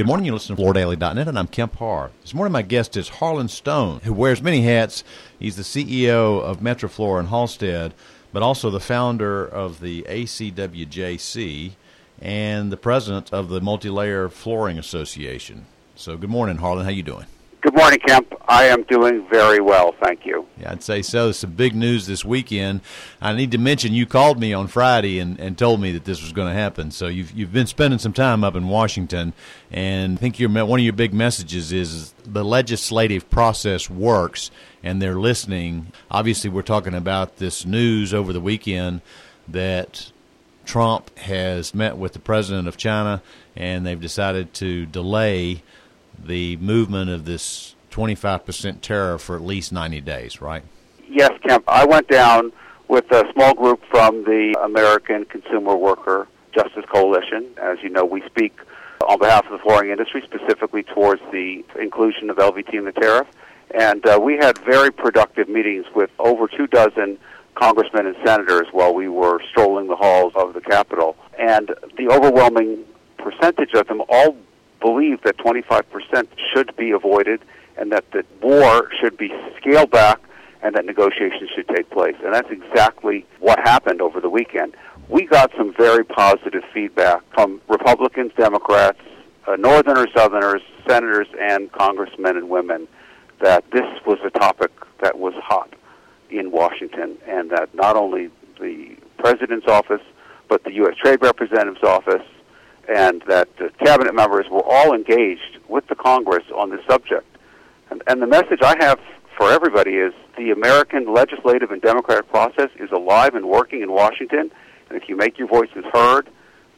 Good morning. You listen to FloorDaily.net, and I'm Kemp Harr. This morning, my guest is Harlan Stone, who wears many hats. He's the CEO of Metroflor in Halstead, but also the founder of the ACWJC and the president of the Multilayer Flooring Association. So, good morning, Harlan. How you doing? Good morning, Kemp. I am doing very well, thank you. Yeah, I'd say so. Some big news this weekend. I need to mention you called me on Friday and, and told me that this was going to happen. So you've you've been spending some time up in Washington, and I think your one of your big messages is the legislative process works, and they're listening. Obviously, we're talking about this news over the weekend that Trump has met with the president of China, and they've decided to delay the movement of this 25% tariff for at least 90 days, right? Yes, Kemp. I went down with a small group from the American Consumer Worker Justice Coalition. As you know, we speak on behalf of the flooring industry, specifically towards the inclusion of LVT in the tariff. And uh, we had very productive meetings with over two dozen congressmen and senators while we were strolling the halls of the Capitol. And the overwhelming percentage of them all believe that 25% should be avoided and that the war should be scaled back and that negotiations should take place. And that's exactly what happened over the weekend. We got some very positive feedback from Republicans, Democrats, uh, Northerners, Southerners, senators, and congressmen and women that this was a topic that was hot in Washington and that not only the president's office, but the U.S. Trade Representative's office, and that the cabinet members were all engaged with the Congress on this subject. And, and the message I have for everybody is the American legislative and democratic process is alive and working in Washington, and if you make your voices heard,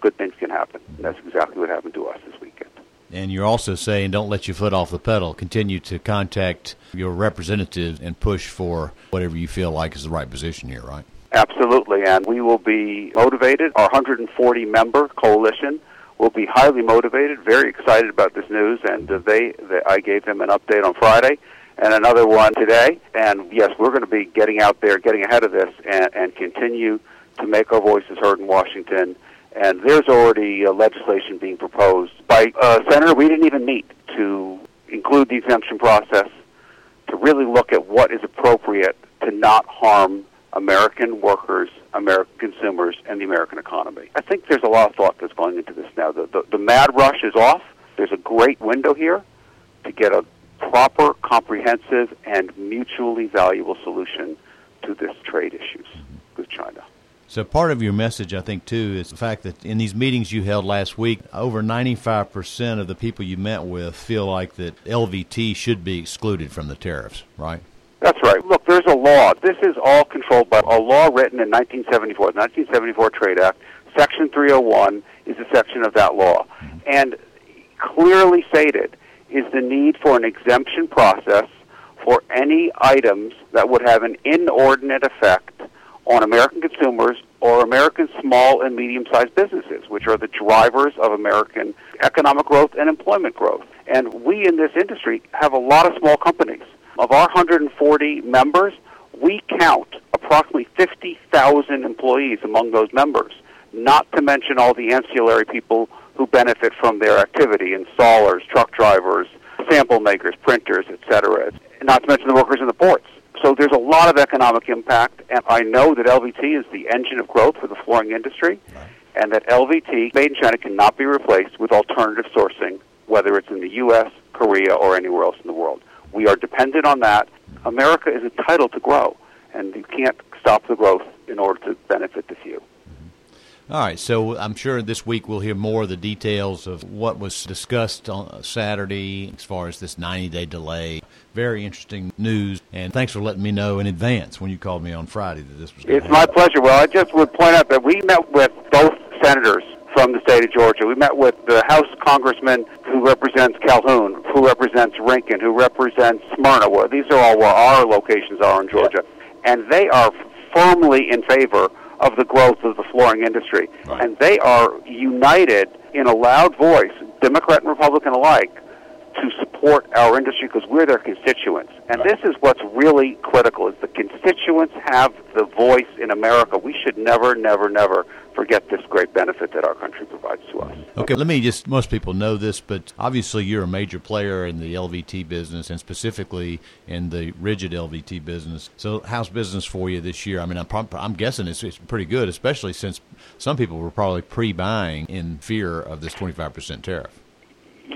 good things can happen. And that's exactly what happened to us this weekend. And you're also saying don't let your foot off the pedal. Continue to contact your representatives and push for whatever you feel like is the right position here, right? Absolutely, and we will be motivated. Our 140 member coalition will be highly motivated, very excited about this news, and uh, they, they I gave them an update on Friday and another one today. And yes, we're going to be getting out there, getting ahead of this, and, and continue to make our voices heard in Washington. And there's already uh, legislation being proposed by uh, Senator. We didn't even meet to include the exemption process to really look at what is appropriate to not harm American workers, American consumers, and the American economy. I think there's a lot of thought that's going into this now. The, the, the mad rush is off. There's a great window here to get a proper, comprehensive, and mutually valuable solution to this trade issues with China. So part of your message, I think, too, is the fact that in these meetings you held last week, over 95% of the people you met with feel like that LVT should be excluded from the tariffs, right? That's right. Look, there's a law. This is all controlled by a law written in 1974, the 1974 Trade Act. Section 301 is a section of that law. Mm-hmm. And clearly stated is the need for an exemption process for any items that would have an inordinate effect on American consumers or American small and medium sized businesses, which are the drivers of American economic growth and employment growth. And we in this industry have a lot of small companies. Of our 140 members, we count approximately 50,000 employees among those members, not to mention all the ancillary people who benefit from their activity installers, truck drivers, sample makers, printers, etc. Not to mention the workers in the ports. So there's a lot of economic impact, and I know that LVT is the engine of growth for the flooring industry, and that LVT made in China cannot be replaced with alternative sourcing, whether it's in the U.S., Korea, or anywhere else in the world. We are dependent on that. America is entitled to grow, and you can't stop the growth in order to benefit the few. All right, so I'm sure this week we'll hear more of the details of what was discussed on Saturday as far as this 90 day delay. Very interesting news, and thanks for letting me know in advance when you called me on Friday that this was. It's my pleasure. Well, I just would point out that we met with both senators from the state of Georgia. We met with the House Congressman who represents Calhoun, who represents Rincon, who represents Smyrna. Well, these are all where our locations are in Georgia. And they are firmly in favor of the growth of the flooring industry. Right. And they are united in a loud voice, Democrat and Republican alike, to support our industry because we're their constituents. And right. this is what's really critical is the constituents have the voice in America. We should never, never, never forget this great benefit that our country provides to us. Okay, let me just, most people know this, but obviously you're a major player in the LVT business and specifically in the rigid LVT business. So, how's business for you this year? I mean, I'm, I'm guessing it's, it's pretty good, especially since some people were probably pre buying in fear of this 25% tariff.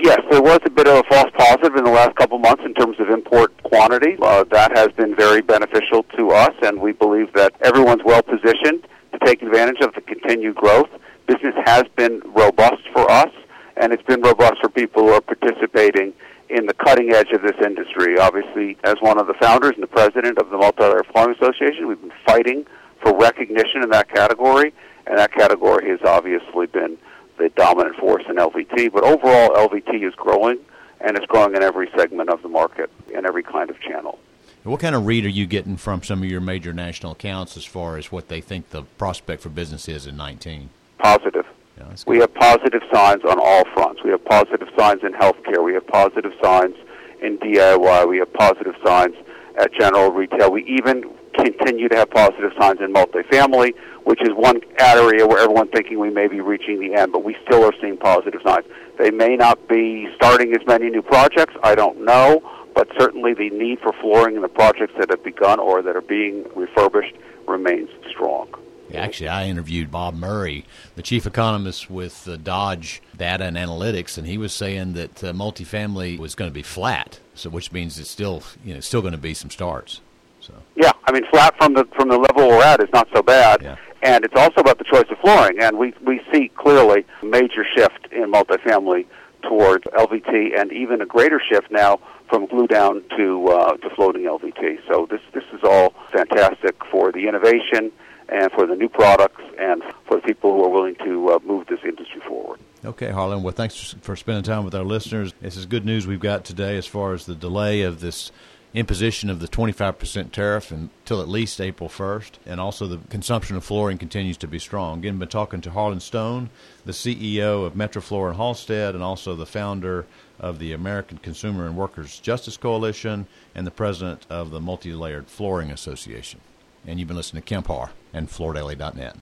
Yes, there was a bit of a false positive in the last couple months in terms of import quantity. Uh, that has been very beneficial to us, and we believe that everyone's well positioned to take advantage of continued growth. Business has been robust for us, and it's been robust for people who are participating in the cutting edge of this industry. Obviously, as one of the founders and the president of the Multi-Layer Association, we've been fighting for recognition in that category, and that category has obviously been the dominant force in LVT. But overall, LVT is growing, and it's growing in every segment of the market, in every kind of channel. What kind of read are you getting from some of your major national accounts as far as what they think the prospect for business is in 19? Positive. Yeah, we have positive signs on all fronts. We have positive signs in healthcare. We have positive signs in DIY. We have positive signs at general retail. We even continue to have positive signs in multifamily, which is one area where everyone's thinking we may be reaching the end, but we still are seeing positive signs. They may not be starting as many new projects. I don't know but certainly the need for flooring in the projects that have begun or that are being refurbished remains strong. Actually, I interviewed Bob Murray, the chief economist with uh, Dodge Data and Analytics, and he was saying that uh, multifamily was going to be flat, so which means it's still you know still going to be some starts. So yeah, I mean flat from the from the level we're at is not so bad, yeah. and it's also about the choice of flooring, and we we see clearly a major shift in multifamily towards LVT, and even a greater shift now from glue down to uh, to floating LVT. So this this is all fantastic for the innovation and for the new products and for the people who are willing to uh, move this industry forward. Okay, Harlan. Well, thanks for spending time with our listeners. This is good news we've got today as far as the delay of this imposition of the 25% tariff until at least April 1st, and also the consumption of flooring continues to be strong. Again, been talking to Harlan Stone, the CEO of Metroflor and Halstead, and also the founder of the American Consumer and Workers Justice Coalition, and the president of the Multi-Layered Flooring Association. And you've been listening to Kemp Harr and FloorDaily.net.